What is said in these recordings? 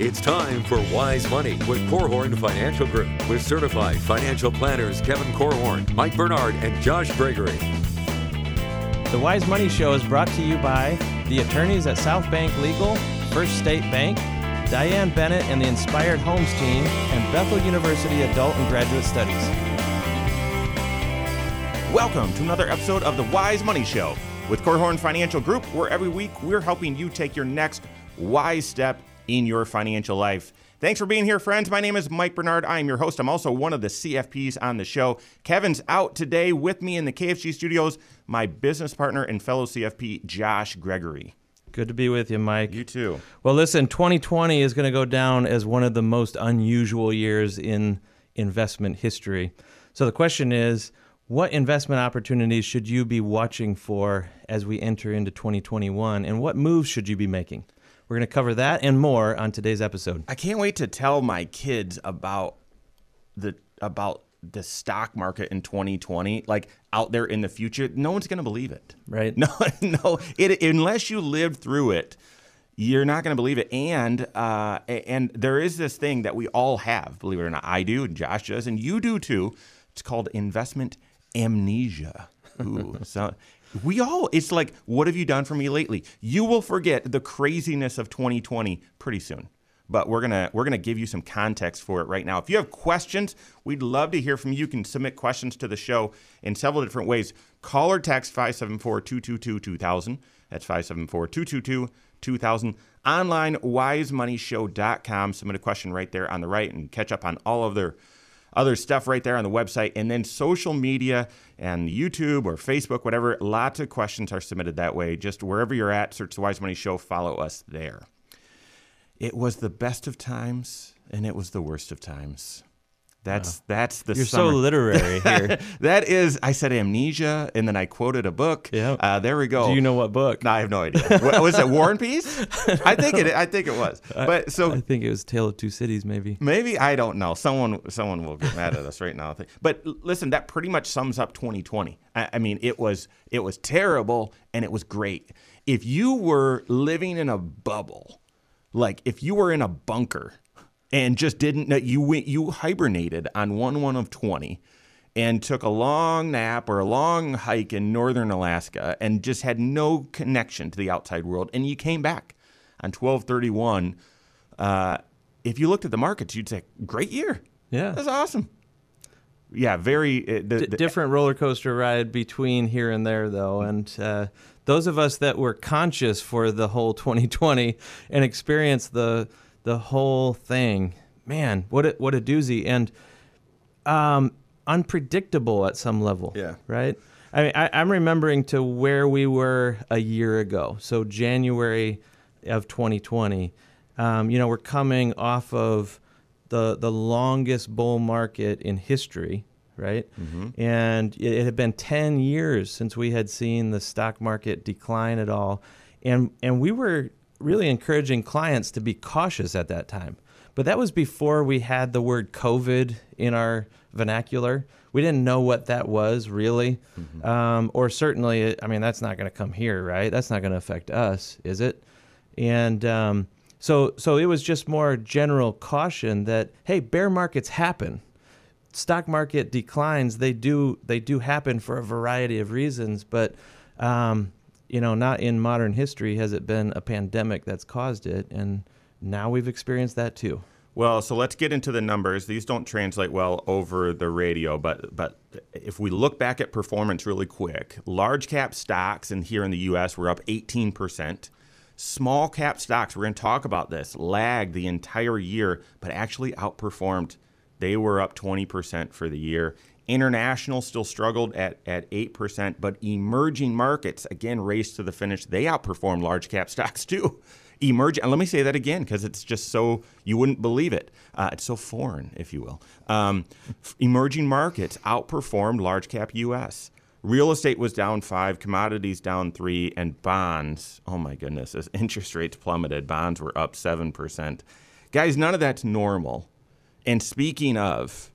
It's time for Wise Money with Korhorn Financial Group with certified financial planners Kevin Korhorn, Mike Bernard, and Josh Gregory. The Wise Money Show is brought to you by the attorneys at South Bank Legal, First State Bank, Diane Bennett and the Inspired Homes team, and Bethel University Adult and Graduate Studies. Welcome to another episode of the Wise Money Show with Korhorn Financial Group, where every week we're helping you take your next wise step in your financial life. Thanks for being here, friends. My name is Mike Bernard. I am your host. I'm also one of the CFPs on the show. Kevin's out today with me in the KFG studios, my business partner and fellow CFP, Josh Gregory. Good to be with you, Mike. You too. Well, listen, 2020 is going to go down as one of the most unusual years in investment history. So the question is, what investment opportunities should you be watching for as we enter into 2021, and what moves should you be making? We're going to cover that and more on today's episode. I can't wait to tell my kids about the about the stock market in 2020 like out there in the future. No one's going to believe it. Right. no no. It unless you lived through it you're not going to believe it. And uh, and there is this thing that we all have believe it or not. I do and josh does and you do too. It's called investment amnesia. Ooh, so we all it's like what have you done for me lately you will forget the craziness of 2020 pretty soon but we're gonna we're gonna give you some context for it right now. If you have questions, we'd love to hear from you. You can submit questions to the show in several different ways. Call or text 574-222-2000. That's 574-222-2000. Online, wisemoneyshow.com. Submit a question right there on the right and catch up on all of their other stuff right there on the website. And then social media and YouTube or Facebook, whatever, lots of questions are submitted that way. Just wherever you're at, search the Wise Money Show, follow us there. It was the best of times and it was the worst of times. That's that's the You're summer. so literary here. that is, I said amnesia, and then I quoted a book. Yeah. Uh, there we go. Do you know what book? No, I have no idea. Wa- was it War and Peace? I think it. I think it was. But so I think it was Tale of Two Cities, maybe. Maybe I don't know. Someone someone will get mad at us right now. But listen, that pretty much sums up 2020. I, I mean, it was it was terrible and it was great. If you were living in a bubble, like if you were in a bunker and just didn't know you went you hibernated on one one of 20 and took a long nap or a long hike in northern Alaska and just had no connection to the outside world and you came back on 1231 uh, if you looked at the markets you'd say great year Yeah. that's awesome yeah very uh, the, D- the- different roller coaster ride between here and there, though. And uh, those of us that were conscious for the whole 2020 and experienced the the whole thing, man, what a, what a doozy and um, unpredictable at some level. Yeah. Right. I mean, I, I'm remembering to where we were a year ago. So January of 2020. Um, you know, we're coming off of the the longest bull market in history, right? And it, it had been 10 years since we had seen the stock market decline at all, and and we were really encouraging clients to be cautious at that time. But that was before we had the word COVID in our vernacular. We didn't know what that was really, um, or certainly, I mean, that's not going to come here, right? That's not going to affect us, is it? And um, so, so it was just more general caution that hey, bear markets happen. Stock market declines they do they do happen for a variety of reasons, but um, you know, not in modern history has it been a pandemic that's caused it, and now we've experienced that too. Well, so let's get into the numbers. These don't translate well over the radio, but but if we look back at performance really quick, large cap stocks and here in the US were up 18%. Small cap stocks, we're going to talk about this, lagged the entire year, but actually outperformed. They were up 20% for the year. International still struggled at, at 8%, but emerging markets, again, raced to the finish. They outperformed large cap stocks too. Emerging, and let me say that again because it's just so, you wouldn't believe it. Uh, it's so foreign, if you will. Um, emerging markets outperformed large cap US. Real estate was down five, commodities down three, and bonds, oh my goodness, as interest rates plummeted, bonds were up 7%. Guys, none of that's normal. And speaking of,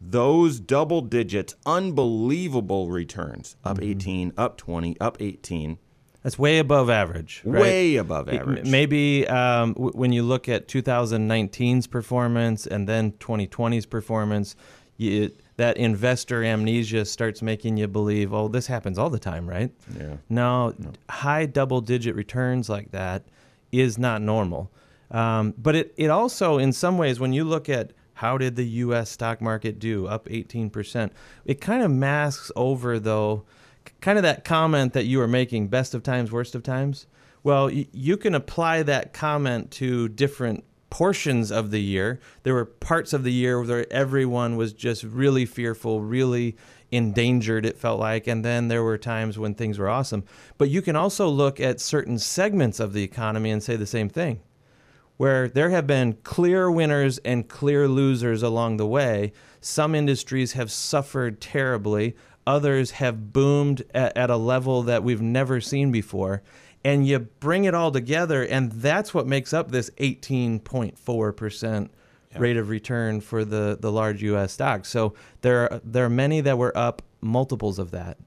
those double digits, unbelievable returns up 18, up 20, up 18. That's way above average. Right? Way above average. Maybe um, w- when you look at 2019's performance and then 2020's performance, you, that investor amnesia starts making you believe, oh, this happens all the time, right? Yeah. No, high double digit returns like that is not normal. Um, but it, it also, in some ways, when you look at how did the U.S. stock market do, up 18%, it kind of masks over, though, kind of that comment that you were making, best of times, worst of times. Well, y- you can apply that comment to different portions of the year. There were parts of the year where everyone was just really fearful, really endangered, it felt like. And then there were times when things were awesome. But you can also look at certain segments of the economy and say the same thing, where there have been clear winners and clear losers along the way. Some industries have suffered terribly, others have boomed at, at a level that we've never seen before. And you bring it all together, and that's what makes up this 18.4% rate of return for the, the large U.S. stocks. So there are, there are many that were up multiples of that,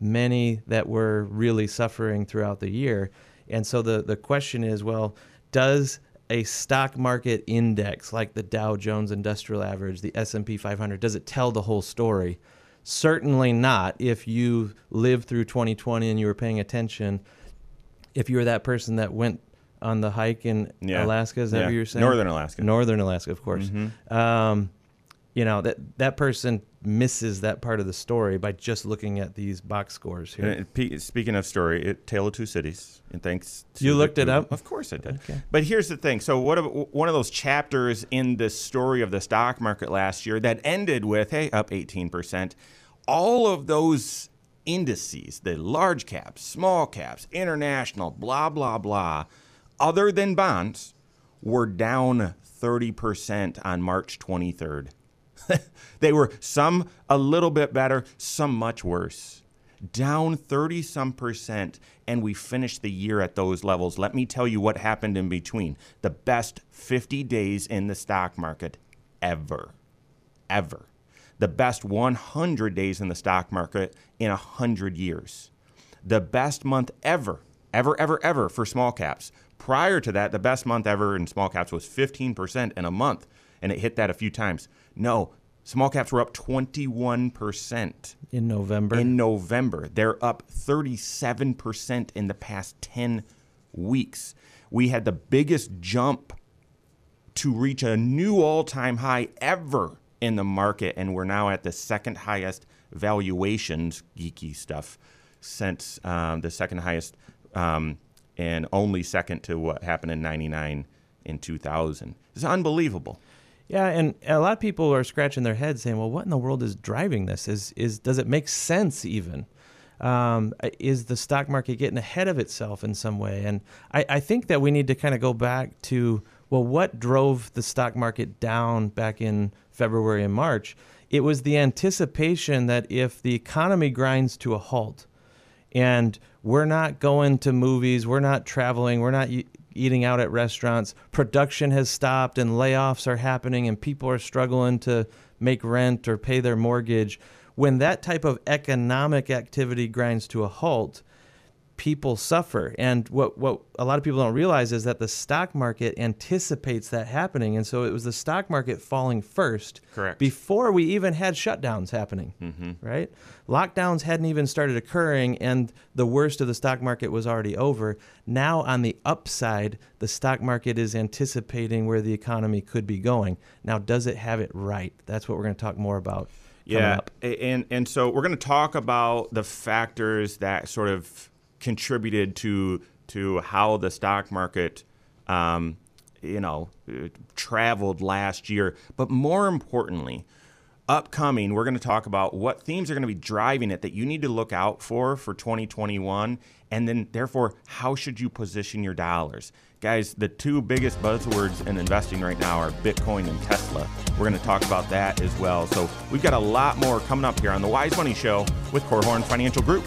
many that were really suffering throughout the year. And so the, the question is, well, does a stock market index like the Dow Jones Industrial Average, the S&P 500, does it tell the whole story? Certainly not if you lived through 2020 and you were paying attention. If you were that person that went on the hike in Yeah. Alaska, is that Yeah. what you're saying? Northern Alaska. Northern Alaska, of course. Um, you know that that person misses that part of the story by just looking at these box scores here. It- speaking of story, it, Tale of Two Cities, and thanks. To You looked it up? Of course I did. Okay. But here's the thing. So what? One of those chapters in the story of the stock market last year that ended with, hey, up 18 percent. All of those indices, the large caps, small caps, international, blah blah blah, other than bonds, were down 30 percent on March 23rd. they were some a little bit better, some much worse. Down 30 some percent, and we finished the year at those levels. Let me tell you what happened in between. The best 50 days in the stock market ever. Ever. The best 100 days in the stock market in 100 years. The best month ever, ever, ever, ever for small caps. Prior to that, the best month ever in small caps was 15% in a month, and it hit that a few times. No, small caps were up 21% in November. in November. They're up 37% in the past 10 weeks. We had the biggest jump to reach a new all time high ever in the market, and we're now at the second highest valuations, geeky stuff, since um, the second highest um, and only second to what happened in 99 in 2000. It's unbelievable. Yeah, and a lot of people are scratching their heads saying, "Well, what in the world is driving this? Is is does it make sense even? Um, is the stock market getting ahead of itself in some way?" And I, I think that we need to kind of go back to well, what drove the stock market down back in February and March? It was the anticipation that if the economy grinds to a halt, and we're not going to movies, we're not traveling, we're not eating out at restaurants. Production has stopped and layoffs are happening and people are struggling to make rent or pay their mortgage. When that type of economic activity grinds to a halt, people suffer. And what, what a lot of people don't realize is that the stock market anticipates that happening. And so it was the stock market falling first Correct. before we even had shutdowns happening, mm-hmm. right? Lockdowns hadn't even started occurring, and the worst of the stock market was already over. Now, on the upside, the stock market is anticipating where the economy could be going. Now, does it have it right? That's what we're going to talk more about. Yeah, up. and and so we're going to talk about the factors that sort of contributed to to how the stock market, um, you know, traveled last year. But more importantly, upcoming, we're going to talk about what themes are going to be driving it that you need to look out for for 2021, and then therefore, how should you position your dollars? Guys, the two biggest buzzwords in investing right now are Bitcoin and Tesla. We're going to talk about that as well. So we've got a lot more coming up here on the Wise Money Show with Korhorn Financial Group.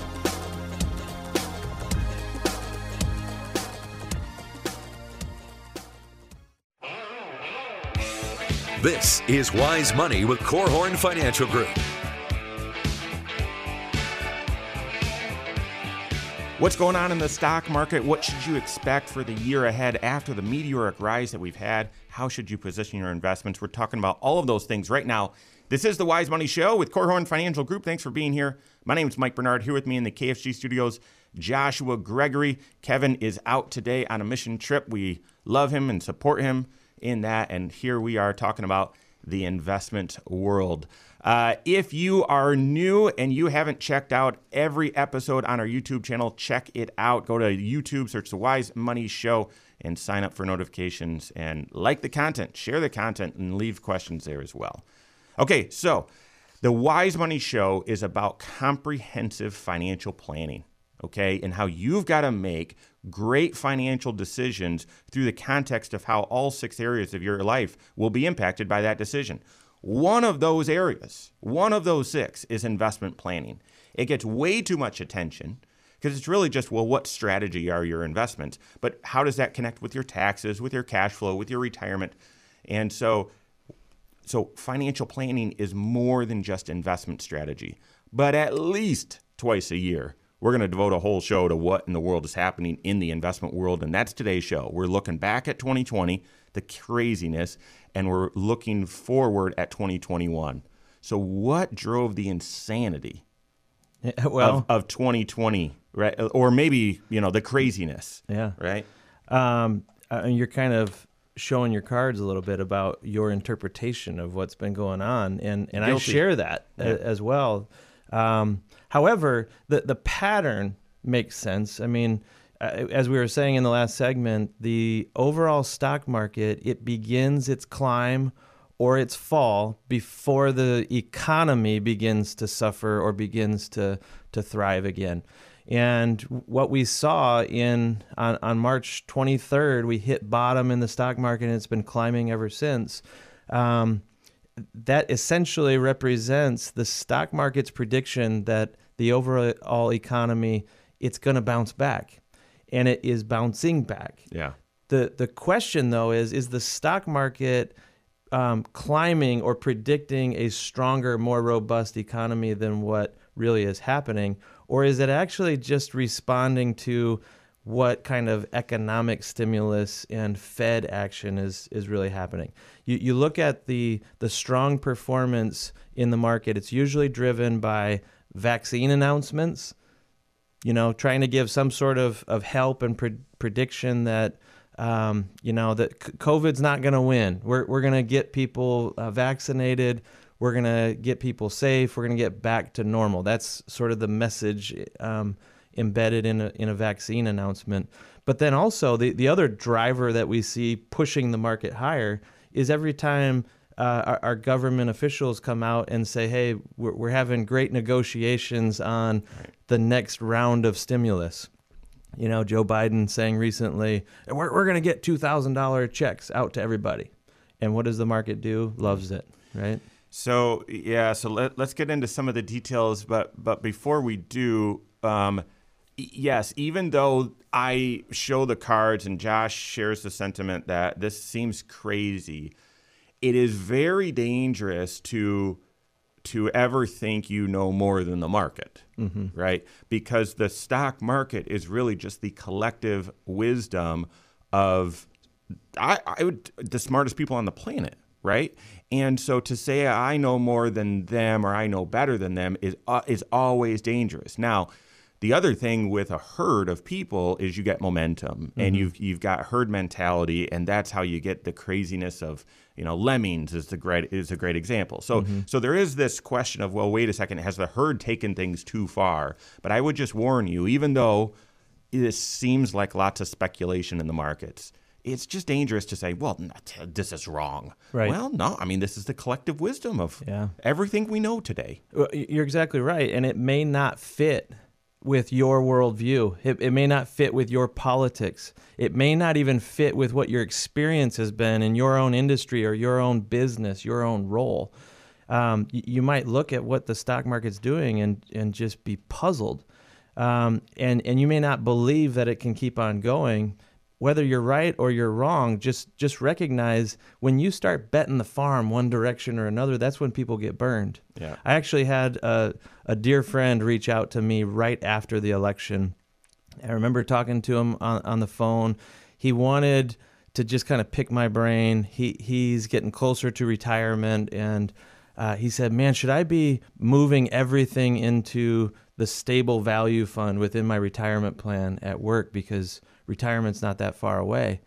This is Wise Money with Korhorn Financial Group. What's going on in the stock market? What should you expect for the year ahead after the meteoric rise that we've had? How should you position your investments? We're talking about all of those things right now. This is the Wise Money Show with Korhorn Financial Group. Thanks for being here. My name is Mike Bernard. Here with me in the KFG studios, Joshua Gregory. Kevin is out today on a mission trip. We love him and support him in that. And here we are talking about the investment world. Uh, if you are new and you haven't checked out every episode on our YouTube channel, check it out. Go to YouTube, search the Wise Money Show, and sign up for notifications and like the content, share the content, and leave questions there as well. Okay, so the Wise Money Show is about comprehensive financial planning, okay, and how you've got to make great financial decisions through the context of how all six areas of your life will be impacted by that decision. One of those areas, one of those six, is investment planning. It gets way too much attention because it's really just, well, what strategy are your investments? But how does that connect with your taxes, with your cash flow, with your retirement? And so, so financial planning is more than just investment strategy. But at least twice a year, we're going to devote a whole show to what in the world is happening in the investment world. And that's today's show. We're looking back at 2020, the craziness, and we're looking forward at 2021. So, what drove the insanity well, of, of 2020, right? Or maybe, you know, the craziness, yeah. right? Um, uh, and you're kind of showing your cards a little bit about your interpretation of what's been going on, and and I share that Yeah. as well. Um, however, the the pattern makes sense. I mean, uh, as we were saying in the last segment, the overall stock market it begins its climb or its fall before the economy begins to suffer or begins to to thrive again. And what we saw in on, on March 23rd, we hit bottom in the stock market, and it's been climbing ever since. Um, that essentially represents the stock market's prediction that the overall economy it's going to bounce back, and it is bouncing back. Yeah. The the question though is is the stock market um, climbing or predicting a stronger, more robust economy than what really is happening, or is it actually just responding to what kind of economic stimulus and Fed action is is really happening? You you look at the the strong performance in the market. It's usually driven by vaccine announcements you know, trying to give some sort of, of help and pre- prediction that, um, you know, that COVID's not going to win. We're, we're going to get people uh, vaccinated. We're going to get people safe. We're going to get back to normal. That's sort of the message um, embedded in a, in a vaccine announcement. But then also, the, the other driver that we see pushing the market higher is every time uh, our, our government officials come out and say, "Hey, we're, we're having great negotiations on the next round of stimulus." You know, Joe Biden saying recently, "We're we're going to get two thousand dollar checks out to everybody," and what does the market do? Loves it, right? So yeah, so let, let's get into some of the details. But but before we do, um, yes, even though I show the cards and Josh shares the sentiment that this seems crazy, it is very dangerous to to ever think you know more than the market, right? Because the stock market is really just the collective wisdom of I, I would the smartest people on the planet, right? And so to say I know more than them or I know better than them is uh, is always dangerous. Now, the other thing with a herd of people is you get momentum and mm-hmm. you've you've got herd mentality and that's how you get the craziness of you know lemmings is the great is a great example. So mm-hmm. so there is this question of well wait a second has the herd taken things too far? But I would just warn you even though this seems like lots of speculation in the markets. It's just dangerous to say, well, this is wrong. Right. Well, no. I mean, this is the collective wisdom of Yeah. everything we know today. Well, You're exactly right, and it may not fit with your worldview. It, it may not fit with your politics. It may not even fit with what your experience has been in your own industry or your own business, your own role. Um, y- you might look at what the stock market's doing and, and just be puzzled. Um, and, and you may not believe that it can keep on going. Whether you're right or you're wrong, just just recognize when you start betting the farm one direction or another, that's when people get burned. Yeah. I actually had a, a dear friend reach out to me right after the election I remember talking to him on, on the phone. He wanted to just kind of pick my brain. He he's getting closer to retirement, and uh, he said, "Man, should I be moving everything into the stable value fund within my retirement plan at work because retirement's not that far away?"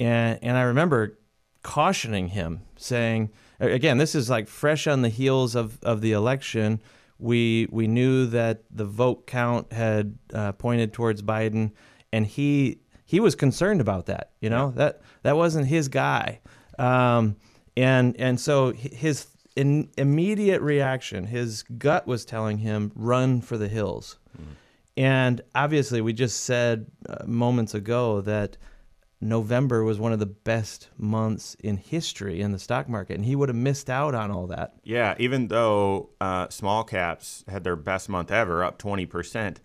And and I remember cautioning him, saying, again, this is like fresh on the heels of of the election. We we knew that the vote count had uh, pointed towards Biden, and he he was concerned about that. You know yeah. that that wasn't his guy, um, and and so his in immediate reaction, his gut was telling him, "Run for the hills." And obviously, we just said uh, moments ago that November was one of the best months in history in the stock market, and he would have missed out on all that. Yeah, even though uh, small caps had their best month ever, up twenty percent,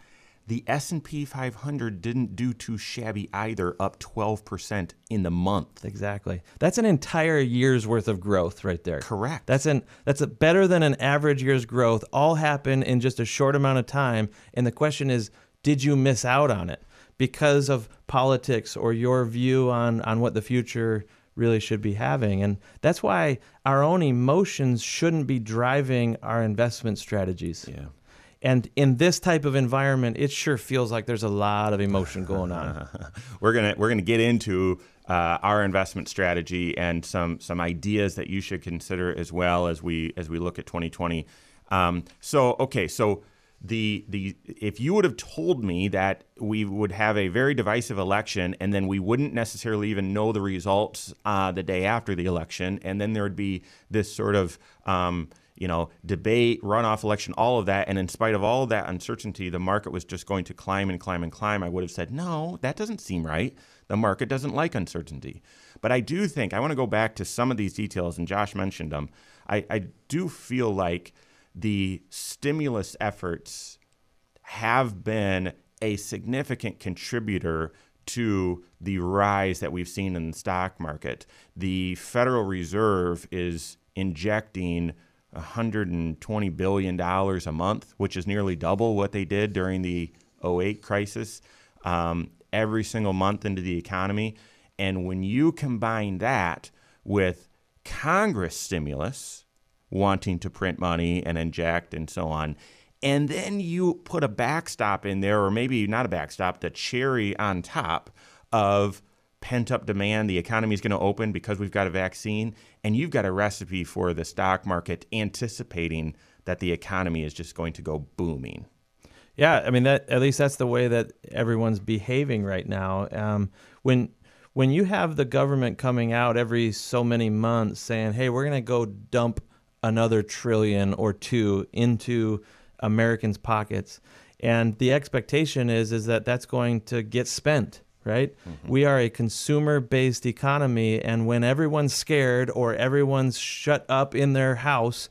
the S&P 500 didn't do too shabby either, up 12% in the month. Exactly. That's an entire year's worth of growth right there. Correct. That's an that's a better than an average year's growth. All happened in just a short amount of time, and the question is, did you miss out on it because of politics or your view on on what the future really should be having. And that's why our own emotions shouldn't be driving our investment strategies. Yeah. And in this type of environment, it sure feels like there's a lot of emotion going on. we're gonna we're gonna get into uh, our investment strategy and some some ideas that you should consider as well as we as we look at 2020. Um, so okay, so the the if you would have told me that we would have a very divisive election and then we wouldn't necessarily even know the results uh, the day after the election, and then there would be this sort of um, you know, debate, runoff election, all of that. And in spite of all of that uncertainty, the market was just going to climb and climb and climb. I would have said, no, that doesn't seem right. The market doesn't like uncertainty. But I do think, I want to go back to some of these details, and Josh mentioned them. I, I do feel like the stimulus efforts have been a significant contributor to the rise that we've seen in the stock market. The Federal Reserve is injecting 120 billion dollars a month, which is nearly double what they did during the 08 crisis, um, every single month into the economy. And when you combine that with Congress stimulus, wanting to print money and inject and so on, and then you put a backstop in there, or maybe not a backstop, the cherry on top of pent up demand. The economy is going to open because we've got a vaccine, and you've got a recipe for the stock market anticipating that the economy is just going to go booming. Yeah, I mean that at least that's the way that everyone's behaving right now. Um, when when you have the government coming out every so many months saying, "Hey, we're going to go dump another trillion or two into Americans' pockets," and the expectation is is that that's going to get spent right? Mm-hmm. We are a consumer based economy, and when everyone's scared or everyone's shut up in their house,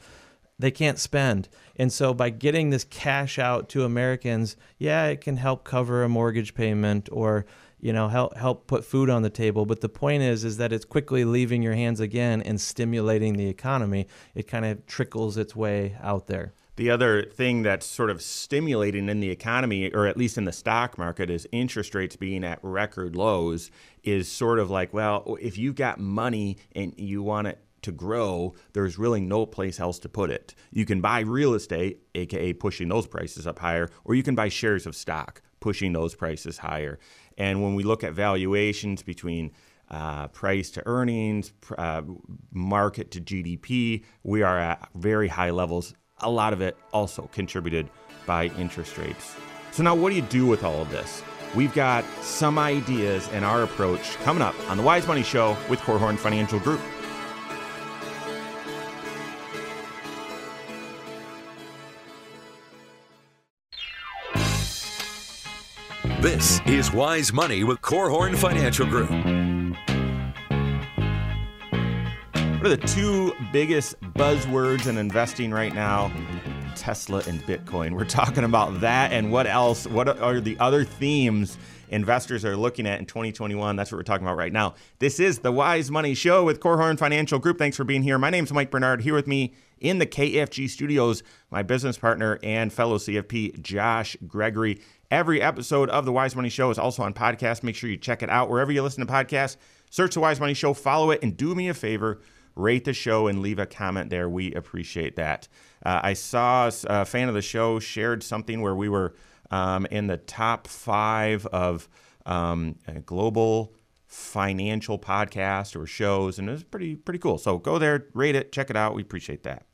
they can't spend. And so by getting this cash out to Americans, yeah, it can help cover a mortgage payment or you know help help put food on the table but the point is is that it's quickly leaving your hands again and stimulating the economy it kind of trickles its way out there the other thing that's sort of stimulating in the economy, or at least in the stock market, is interest rates being at record lows. Is sort of like, well, if you've got money and you want it to grow, there's really no place else to put it. You can buy real estate, aka pushing those prices up higher, or you can buy shares of stock, pushing those prices higher. And when we look at valuations between uh, price to earnings, uh, market to GDP, we are at very high levels a lot of it also contributed by interest rates. So, now what do you do with all of this? We've got some ideas and our approach coming up on the Wise Money Show with Korhorn Financial Group. This is Wise Money with Korhorn Financial Group. What are the two biggest buzzwords in investing right now? Tesla and Bitcoin. We're talking about that and what else? What are the other themes investors are looking at in 2021? That's what we're talking about right now. This is the Wise Money Show with Korhorn Financial Group. Thanks for being here. My name's Mike Bernard. Here with me in the KFG studios, my business partner and fellow CFP, Josh Gregory. Every episode of the Wise Money Show is also on podcast. Make sure you check it out wherever you listen to podcasts. Search the Wise Money Show, follow it, and do me a favor rate the show and leave a comment there. We appreciate that. Uh, I saw a fan of the show shared something where we were um, in the top five of um, global financial podcast or shows, and it was pretty pretty cool. So go there, rate it, check it out. We appreciate that.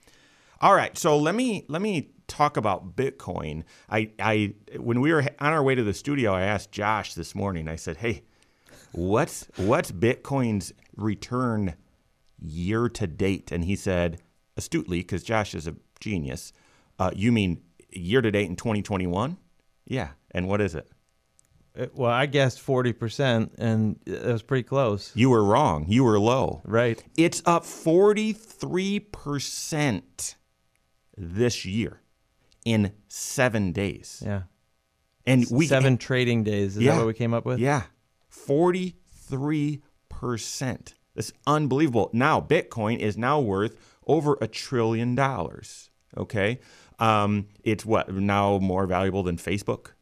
All right, so let me let me talk about Bitcoin. I I when we were on our way to the studio, I asked Josh this morning. I said, "Hey, what's what's Bitcoin's return year to date?" And he said astutely, because Josh is a genius. Uh, you mean year to date in 2021? Yeah. And what is it? Uh, Well, I guessed forty percent, and it was pretty close. You were wrong. You were low. Right. It's up 43% this year in seven days. Yeah. And we Seven trading days. Is Yeah. that what we came up with? Yeah. 43%. That's unbelievable. Now, Bitcoin is now worth over a trillion dollars. Okay. Um, it's what now more valuable than Facebook,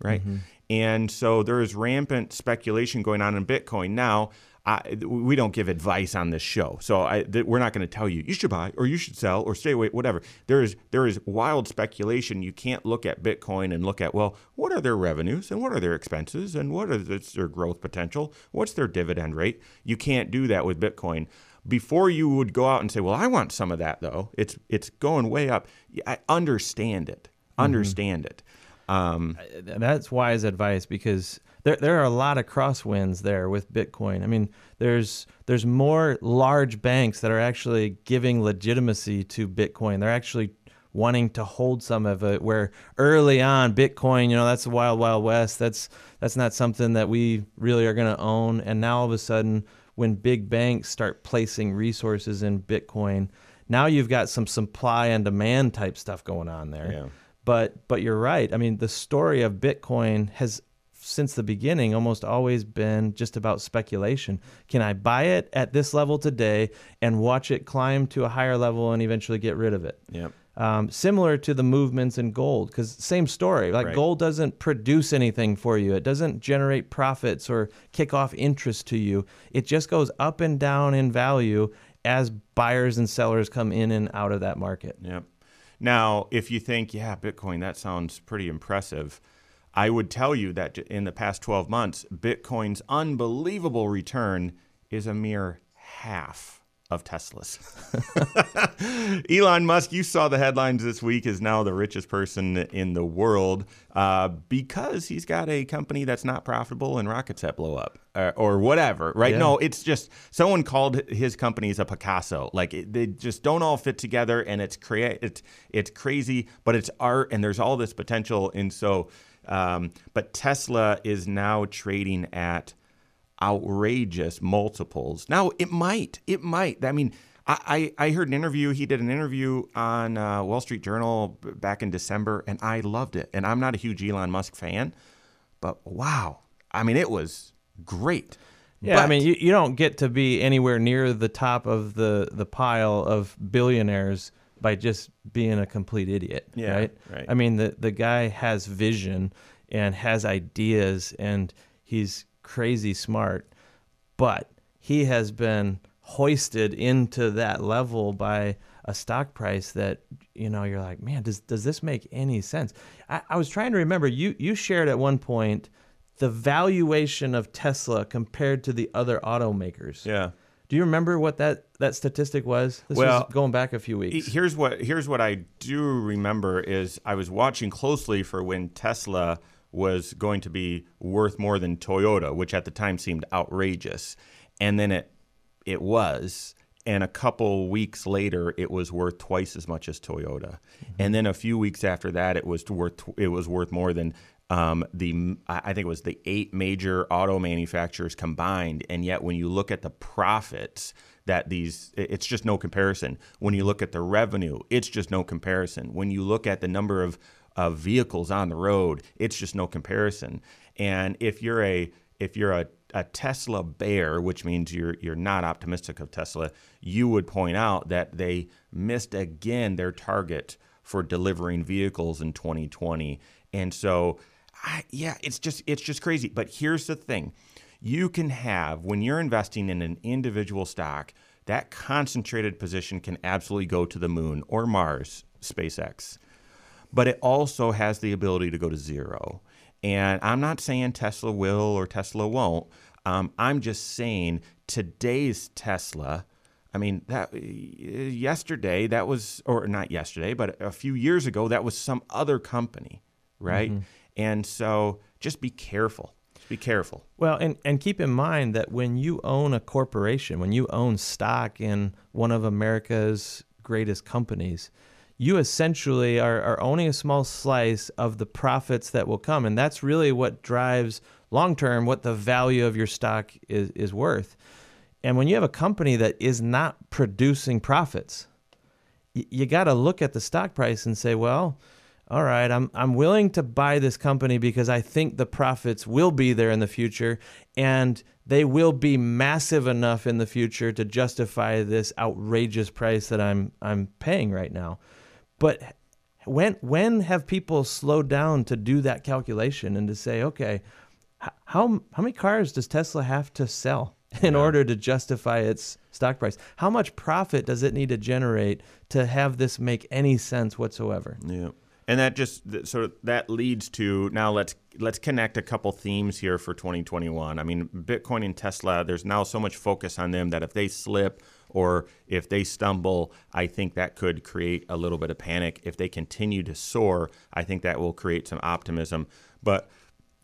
right? And so there is rampant speculation going on in Bitcoin. Now, I, we don't give advice on this show, so I, th- we're not going to tell you you should buy or you should sell or stay away, whatever. There is there is wild speculation. You can't look at Bitcoin and look at well, what are their revenues and what are their expenses and what is their growth potential? What's their dividend rate? You can't do that with Bitcoin. Before you would go out and say, well, I want some of that though. It's it's going way up. I understand it. Understand it. Um, that's wise advice because there there are a lot of crosswinds there with Bitcoin. I mean, there's there's more large banks that are actually giving legitimacy to Bitcoin. They're actually wanting to hold some of it where early on Bitcoin, you know, that's the wild wild west. That's that's not something that we really are going to own and now all of a sudden when big banks start placing resources in Bitcoin, now you've got some supply and demand type stuff going on there. Yeah. But but you're right. I mean, the story of Bitcoin has since the beginning almost always been just about speculation. Can I buy it at this level today and watch it climb to a higher level and eventually get rid of it? Yep. Um, similar to the movements in gold, because same story. Like Right. gold doesn't produce anything for you. It doesn't generate profits or kick off interest to you. It just goes up and down in value as buyers and sellers come in and out of that market. Yep. Now, if you think, yeah, Bitcoin, that sounds pretty impressive, I would tell you that in the past 12 months, Bitcoin's unbelievable return is a mere half of Tesla's. Elon Musk, you saw the headlines this week, is now the richest person in the world uh, because he's got a company that's not profitable and rockets that blow up uh, or whatever, right? Yeah. No, it's just someone called his companies a Picasso. Like it, they just don't all fit together, and it's crea- it's it's crazy, but it's art, and there's all this potential. And so, um, but Tesla is now trading at outrageous multiples. Now it might, it might. I mean. I, I I heard an interview. He did an interview on uh, Wall Street Journal back in December, and I loved it. And I'm not a huge Elon Musk fan, but wow, I mean, it was great. Yeah, I mean, you, you don't get to be anywhere near the top of the, the pile of billionaires by just being a complete idiot, Yeah, right? right. I mean, the, the guy has vision and has ideas and he's crazy smart, but he has been hoisted into that level by a stock price that you know you're like man does does this make any sense I, I was trying to remember you you shared at one point the valuation of Tesla compared to the other automakers. yeah. Do you remember what that, that statistic was? This Well, was going back a few weeks. Here's what here's what I do remember is I was watching closely for when Tesla was going to be worth more than Toyota, which at the time seemed outrageous, and then it it was. And a couple weeks later, it was worth twice as much as Toyota, and then a few weeks after that, it was worth it was worth more than um, the I think it was the eight major auto manufacturers combined. And yet, when you look at the profits that these, it's just no comparison. When you look at the revenue, it's just no comparison. When you look at the number of of vehicles on the road, it's just no comparison. And if you're a if you're a, a Tesla bear, which means you're you're not optimistic of Tesla, you would point out that they missed again their target for delivering vehicles in 2020. And so I, yeah, it's just it's just crazy. But here's the thing: you can have when you're investing in an individual stock, that concentrated position can absolutely go to the moon or Mars, SpaceX. But it also has the ability to go to zero. And I'm not saying Tesla will or Tesla won't. Um, I'm just saying today's Tesla. I mean, that yesterday that was, or not yesterday, but a few years ago that was some other company, right? Mm-hmm. And so just be careful. Be careful. Well, and, and keep in mind that when you own a corporation, when you own stock in one of America's greatest companies, you essentially are, are owning a small slice of the profits that will come. And that's really what drives long term what the value of your stock is, is worth. And when you have a company that is not producing profits, you got to look at the stock price and say, well, all right, I'm I'm willing to buy this company because I think the profits will be there in the future and they will be massive enough in the future to justify this outrageous price that I'm I'm paying right now. But when when have people slowed down to do that calculation and to say, okay, how how many cars does Tesla have to sell in yeah. order to justify its stock price? How much profit does it need to generate to have this make any sense whatsoever? Yeah. And that just sort of that leads to now let's let's connect a couple themes here for 2021. I mean, Bitcoin and Tesla, there's now so much focus on them that if they slip or if they stumble, I think that could create a little bit of panic. If they continue to soar, I think that will create some optimism. But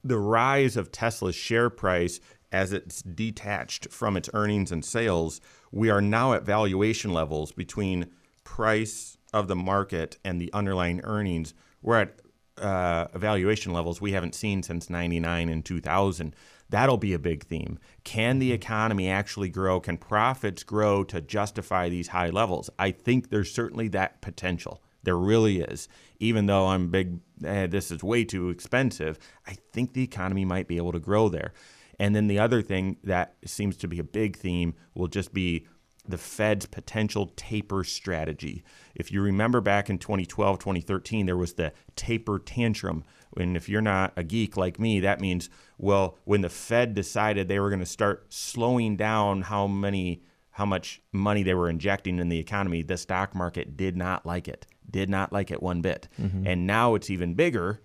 the rise of Tesla's share price as it's detached from its earnings and sales, we are now at valuation levels between price of the market and the underlying earnings. We're at uh, valuation levels we haven't seen since 99 and 2000. That'll be a big theme. Can the economy actually grow? Can profits grow to justify these high levels? I think there's certainly that potential. There really is. Even though I'm big, eh, this is way too expensive, I think the economy might be able to grow there. And then the other thing that seems to be a big theme will just be the Fed's potential taper strategy. If you remember back in 2012, 2013, there was the taper tantrum. And if you're not a geek like me, that means, well, when the Fed decided they were going to start slowing down how many how much money they were injecting in the economy, the stock market did not like it did not like it one bit. Mm-hmm. And now it's even bigger.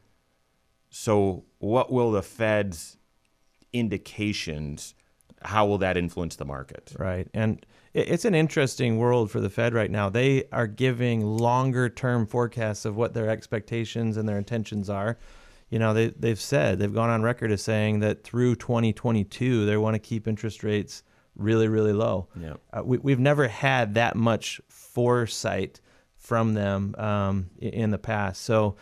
So, what will the Fed's indications? How will that influence the market? Right. And it's an interesting world for the Fed right now. They are giving longer term forecasts of what their expectations and their intentions are. You know, they, they've said, they've gone on record as saying that through 2022, they want to keep interest rates really, really low. Yeah. Uh, we, we've never had that much foresight from them um, in the past. So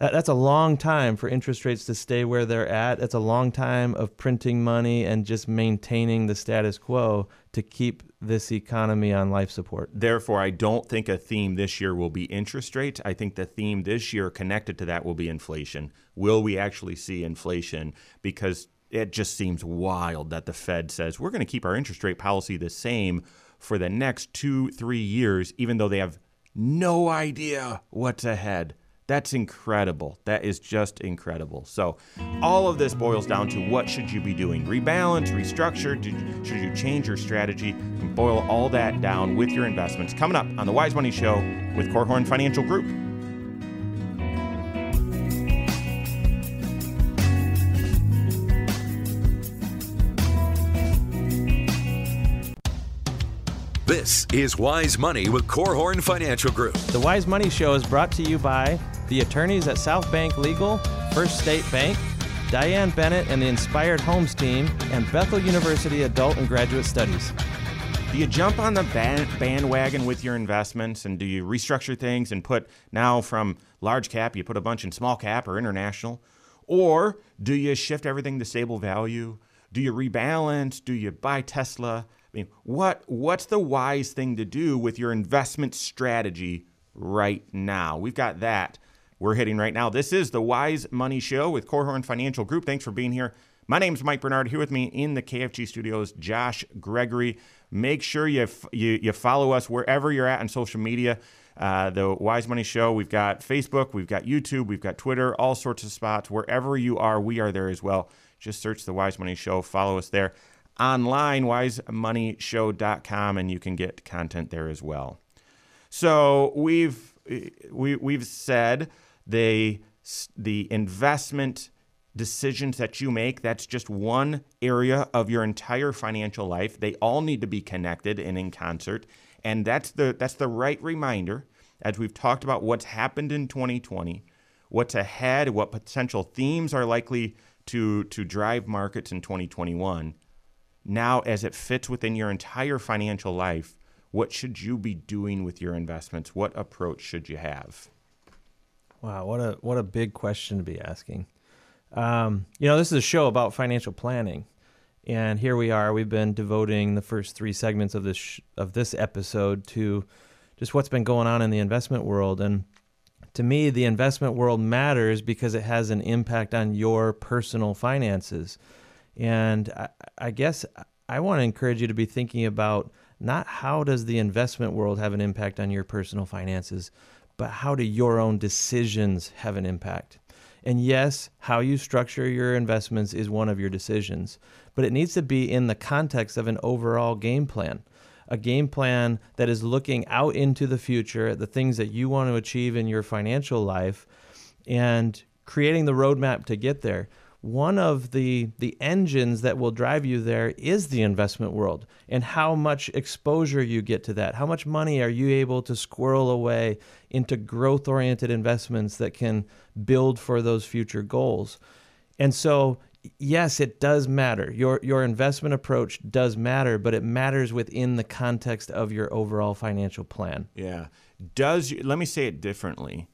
that, that's a long time for interest rates to stay where they're at. That's a long time of printing money and just maintaining the status quo to keep this economy on life support. Therefore, I don't think a theme this year will be interest rates. I think the theme this year connected to that will be inflation. Will we actually see inflation? Because it just seems wild that the Fed says we're going to keep our interest rate policy the same for the next two, three years, even though they have no idea what's ahead. That's incredible. That is just incredible. So, all of this boils down to what should you be doing? Rebalance, restructure, should you change your strategy? And boil all that down with your investments. Coming up on the Wise Money Show with Korhorn Financial Group. This is Wise Money with Korhorn Financial Group. The Wise Money Show is brought to you by the attorneys at South Bank Legal, First State Bank, Diane Bennett and the Inspired Homes team, and Bethel University Adult and Graduate Studies. Do you jump on the bandwagon with your investments and do you restructure things and put now from large cap, you put a bunch in small cap or international? Or do you shift everything to stable value? Do you rebalance? Do you buy Tesla? I mean, what what's the wise thing to do with your investment strategy right now? We've got that we're hitting right now. This is the Wise Money Show with Korhorn Financial Group. Thanks for being here. My name's Mike Bernard. Here with me in the KFG studios, Josh Gregory. Make sure you, you, you follow us wherever you're at on social media. Uh, the Wise Money Show. We've got Facebook, we've got YouTube, we've got Twitter, all sorts of spots. Wherever you are, we are there as well. Just search the Wise Money Show. Follow us there online, wisemoneyshow.com, and you can get content there as well. So we've we, we've said the the investment decisions that you make that's just one area of your entire financial life. They all need to be connected and in concert. And that's the that's the right reminder as we've talked about what's happened in 2020 what's ahead what potential themes are likely to to drive markets in 2021 now as it fits within your entire financial life what should you be doing with your investments? What approach should you have Wow, what a what a big question to be asking. Um, you know, this is a show about financial planning, and here we are. We've been devoting the first three segments of this sh- of this episode to just what's been going on in the investment world. And to me, the investment world matters because it has an impact on your personal finances. And I, I guess I want to encourage you to be thinking about not how does the investment world have an impact on your personal finances, but how do your own decisions have an impact? And yes, how you structure your investments is one of your decisions, but it needs to be in the context of an overall game plan. A game plan that is looking out into the future at the things that you want to achieve in your financial life and creating the roadmap to get there one of the the engines that will drive you there is the investment world and how much exposure you get to that. How much money are you able to squirrel away into growth oriented investments that can build for those future goals? And so yes it does matter. Your your investment approach does matter but it matters within the context of your overall financial plan. Yeah. Does let me say it differently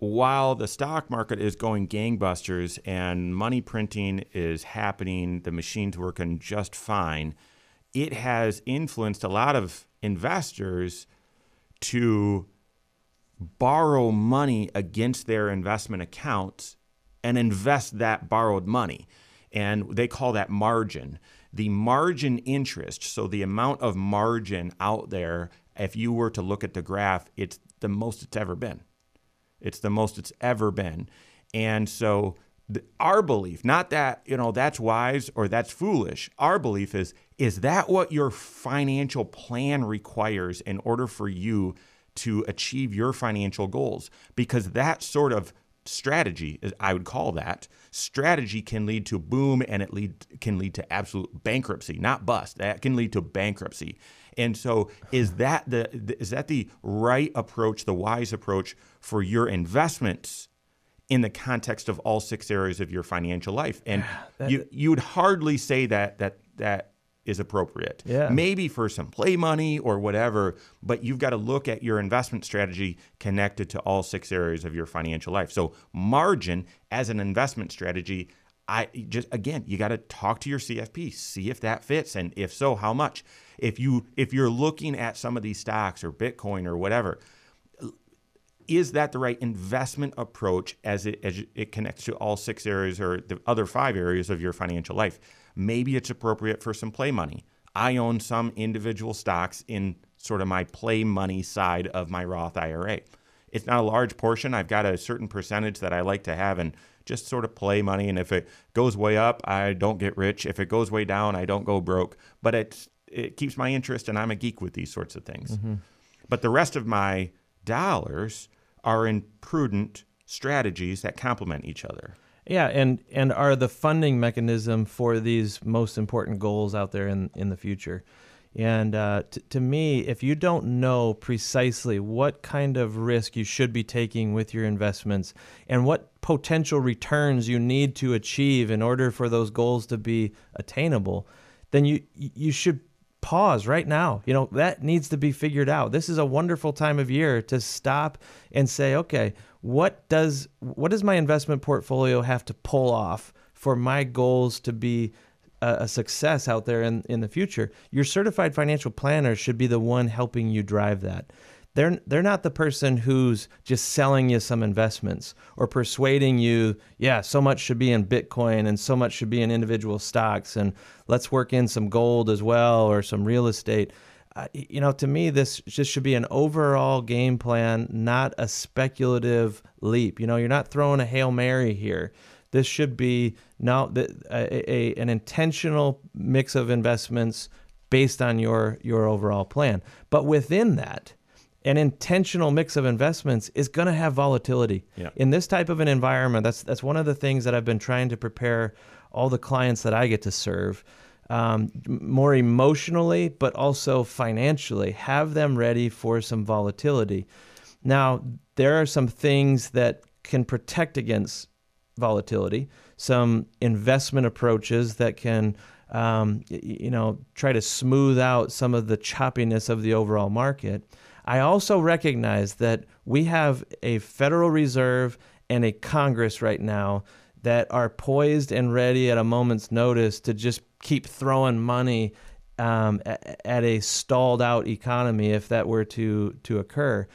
while the stock market is going gangbusters and money printing is happening, the machine's working just fine, it has influenced a lot of investors to borrow money against their investment accounts and invest that borrowed money. And they call that margin. The margin interest, so the amount of margin out there, if you were to look at the graph, it's the most it's ever been. It's the most it's ever been. And so the, our belief, not that, you know, that's wise or that's foolish. Our belief is is that what your financial plan requires in order for you to achieve your financial goals? Because that sort of strategy, I would call that, strategy can lead to boom and it lead can lead to absolute bankruptcy, not bust. That can lead to bankruptcy. And so, is that the is that the right approach, the wise approach for your investments in the context of all six areas of your financial life? And that, you you would hardly say that that that is appropriate. Yeah. Maybe for some play money or whatever, but you've got to look at your investment strategy connected to all six areas of your financial life. So margin as an investment strategy, I just again, you got to talk to your CFP, see if that fits and if so, how much if you if you're looking at some of these stocks or Bitcoin or whatever, is that the right investment approach as it as it connects to all six areas or the other five areas of your financial life? Maybe it's appropriate for some play money. I own some individual stocks in sort of my play money side of my Roth IRA. It's not a large portion. I've got a certain percentage that I like to have and just sort of play money. And if it goes way up, I don't get rich. If it goes way down, I don't go broke. But it's it keeps my interest, and I'm a geek with these sorts of things. Mm-hmm. But the rest of my dollars are in prudent strategies that complement each other. Yeah, and and are the funding mechanism for these most important goals out there in in the future. And uh, t- to me, if you don't know precisely what kind of risk you should be taking with your investments and what potential returns you need to achieve in order for those goals to be attainable, then you you should pause right now. You know, that needs to be figured out. This is a wonderful time of year to stop and say, okay, what does what does my investment portfolio have to pull off for my goals to be a, a success out there in, in the future? Your certified financial planner should be the one helping you drive that. They're they're not the person who's just selling you some investments or persuading you, yeah, so much should be in Bitcoin and so much should be in individual stocks and let's work in some gold as well or some real estate. Uh, you know, to me, this just should be an overall game plan, not a speculative leap. You know, you're not throwing a hail mary here. This should be now a, a, an intentional mix of investments based on your your overall plan. But within that, an intentional mix of investments is going to have volatility. Yeah. In this type of an environment, that's that's one of the things that I've been trying to prepare all the clients that I get to serve. Um, more emotionally, but also financially, have them ready for some volatility. Now, there are some things that can protect against volatility, some investment approaches that can um, you know, try to smooth out some of the choppiness of the overall market. I also recognize that we have a Federal Reserve and a Congress right now that are poised and ready at a moment's notice to just keep throwing money um, at, at, a stalled out economy if that were to to occur.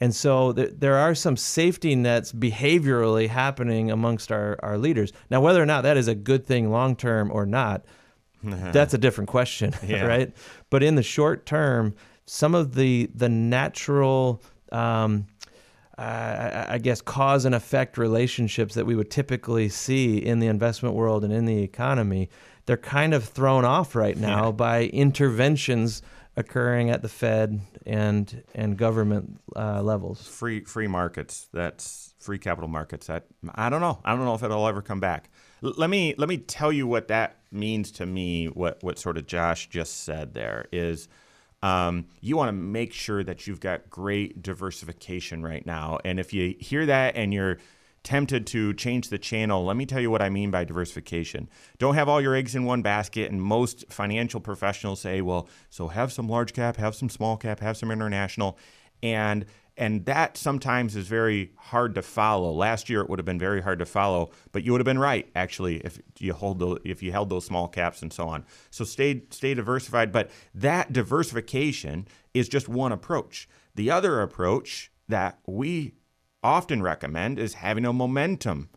And so th- there are some safety nets behaviorally happening amongst our, our leaders. Now, whether or not that is a good thing long term or not, that's a different question, yeah. right? But in the short term, some of the the natural um, uh, I guess cause and effect relationships that we would typically see in the investment world and in the economy, they're kind of thrown off right now yeah. by interventions occurring at the Fed and and government uh, levels. Free free markets. That's free capital markets. That I don't know. I don't know if it'll ever come back. L- let me let me tell you what that means to me. What what sort of Josh just said there is. Um, you want to make sure that you've got great diversification right now. And if you hear that and you're tempted to change the channel, let me tell you what I mean by diversification. Don't have all your eggs in one basket. And most financial professionals say, well, so have some large cap, have some small cap, have some international. And and that sometimes is very hard to follow. Last year it would have been very hard to follow, but you would have been right actually if you hold the, if you held those small caps and so on. So stay stay diversified, but that diversification is just one approach. The other approach that we often recommend is having a momentum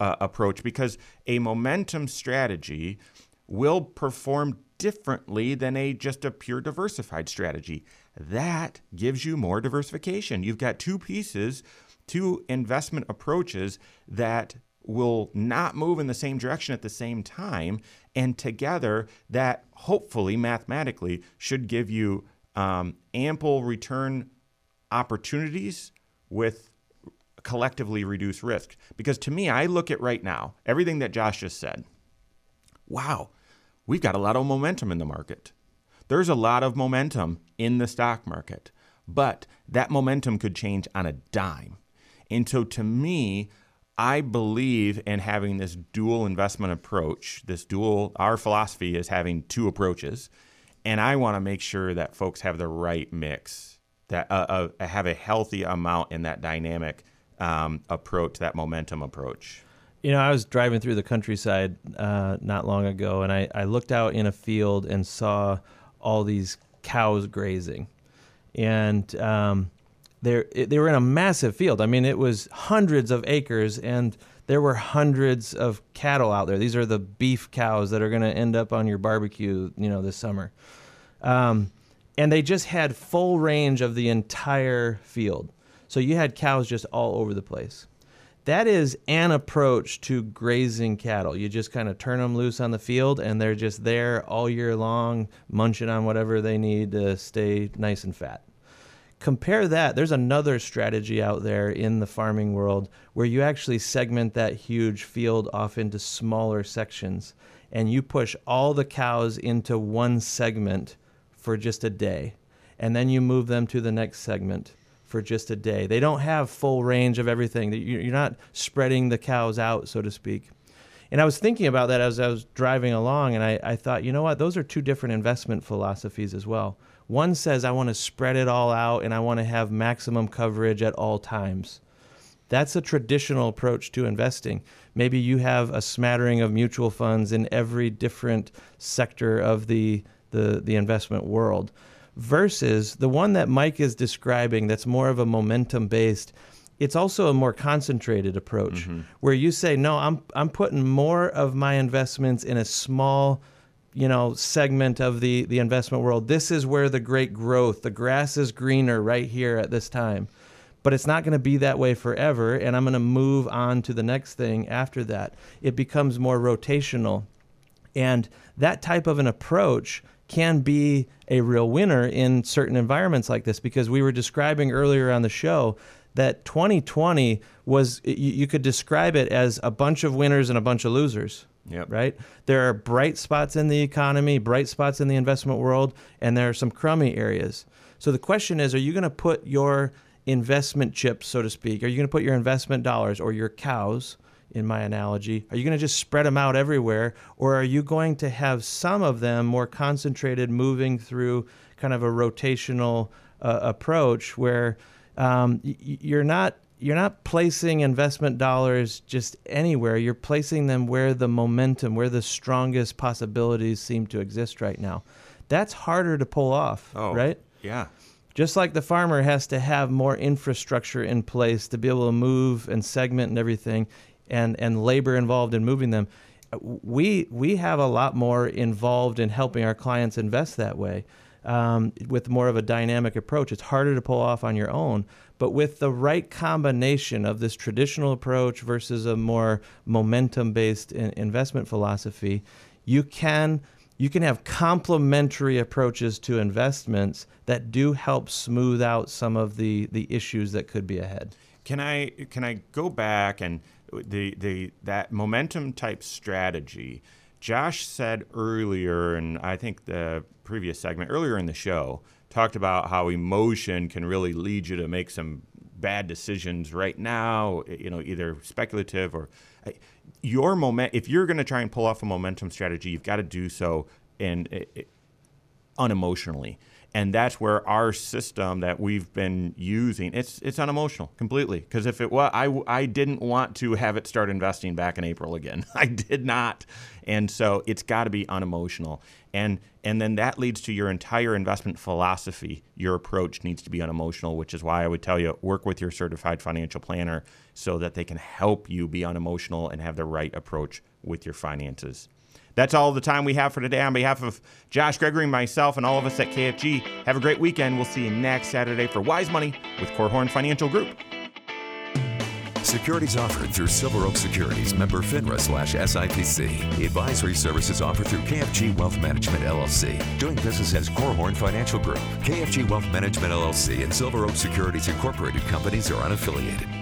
uh, approach because a momentum strategy will perform differently than a just a pure diversified strategy. That gives you more diversification. You've got two pieces, two investment approaches that will not move in the same direction at the same time, and together that hopefully mathematically should give you um, ample return opportunities with collectively reduced risk. Because to me, I look at right now everything that Josh just said. Wow, we've got a lot of momentum in the market. There's a lot of momentum in the stock market, but that momentum could change on a dime. And so to me, I believe in having this dual investment approach. This dual, our philosophy is having two approaches. And I want to make sure that folks have the right mix, that uh, uh, have a healthy amount in that dynamic um, approach, that momentum approach. You know, I was driving through the countryside uh, not long ago, and I, I looked out in a field and saw all these cows grazing, and um, they they were in a massive field. I mean, it was hundreds of acres, and there were hundreds of cattle out there. These are the beef cows that are going to end up on your barbecue, you know, this summer. Um, and they just had full range of the entire field. So you had cows just all over the place. That is an approach to grazing cattle. You just kind of turn them loose on the field and they're just there all year long, munching on whatever they need to stay nice and fat. Compare that, there's another strategy out there in the farming world where you actually segment that huge field off into smaller sections and you push all the cows into one segment for just a day. And then you move them to the next segment for just a day. They don't have full range of everything. You're not spreading the cows out, so to speak. And I was thinking about that as I was driving along, and I, I thought, you know what? Those are two different investment philosophies as well. One says, I want to spread it all out and I want to have maximum coverage at all times. That's a traditional approach to investing. Maybe you have a smattering of mutual funds in every different sector of the, the, the investment world versus the one that Mike is describing that's more of a momentum based it's also a more concentrated approach mm-hmm. where you say no I'm I'm putting more of my investments in a small you know segment of the the investment world. This is where the great growth the grass is greener right here at this time. But it's not going to be that way forever and I'm going to move on to the next thing after that. It becomes more rotational. And that type of an approach can be a real winner in certain environments like this because we were describing earlier on the show that 2020 was you, could describe it as a bunch of winners and a bunch of losers. Yep. Right? There are bright spots in the economy, bright spots in the investment world, and there are some crummy areas. So the question is are you going to put your investment chips, so to speak, are you going to put your investment dollars or your cows in my analogy? Are you going to just spread them out everywhere, or are you going to have some of them more concentrated, moving through kind of a rotational uh, approach where um, y- you're not you're not placing investment dollars just anywhere. You're placing them where the momentum, where the strongest possibilities seem to exist right now. That's harder to pull off, oh, right? Yeah. Just like the farmer has to have more infrastructure in place to be able to move and segment and everything, and and labor involved in moving them. We we have a lot more involved in helping our clients invest that way. Um, with more of a dynamic approach. It's harder to pull off on your own, but with the right combination of this traditional approach versus a more momentum based in investment philosophy, you can you can have complementary approaches to investments that do help smooth out some of the the issues that could be ahead. Can I can I go back and the the that momentum type strategy. Josh said earlier, and I think the previous segment earlier in the show talked about how emotion can really lead you to make some bad decisions right now. You know, either speculative or your moment. If you're going to try and pull off a momentum strategy, you've got to do so in unemotionally and that's where our system that we've been using it's it's unemotional completely. Because if it was I, I didn't want to have it start investing back in april again. I did not. And so it's got to be unemotional. And and then that leads to your entire investment philosophy. Your approach needs to be unemotional which is why i would tell you work with your certified financial planner so that they can help you be unemotional and have the right approach with your finances that's all the time we have for today. On behalf of Josh Gregory, myself, and all of us at KFG, have a great weekend. We'll see you next Saturday for Wise Money with Korhorn Financial Group. Securities offered through Silver Oak Securities, member FINRA slash SIPC. Advisory services offered through KFG Wealth Management LLC. Doing business as Korhorn Financial Group. KFG Wealth Management LLC and Silver Oak Securities Incorporated companies are unaffiliated.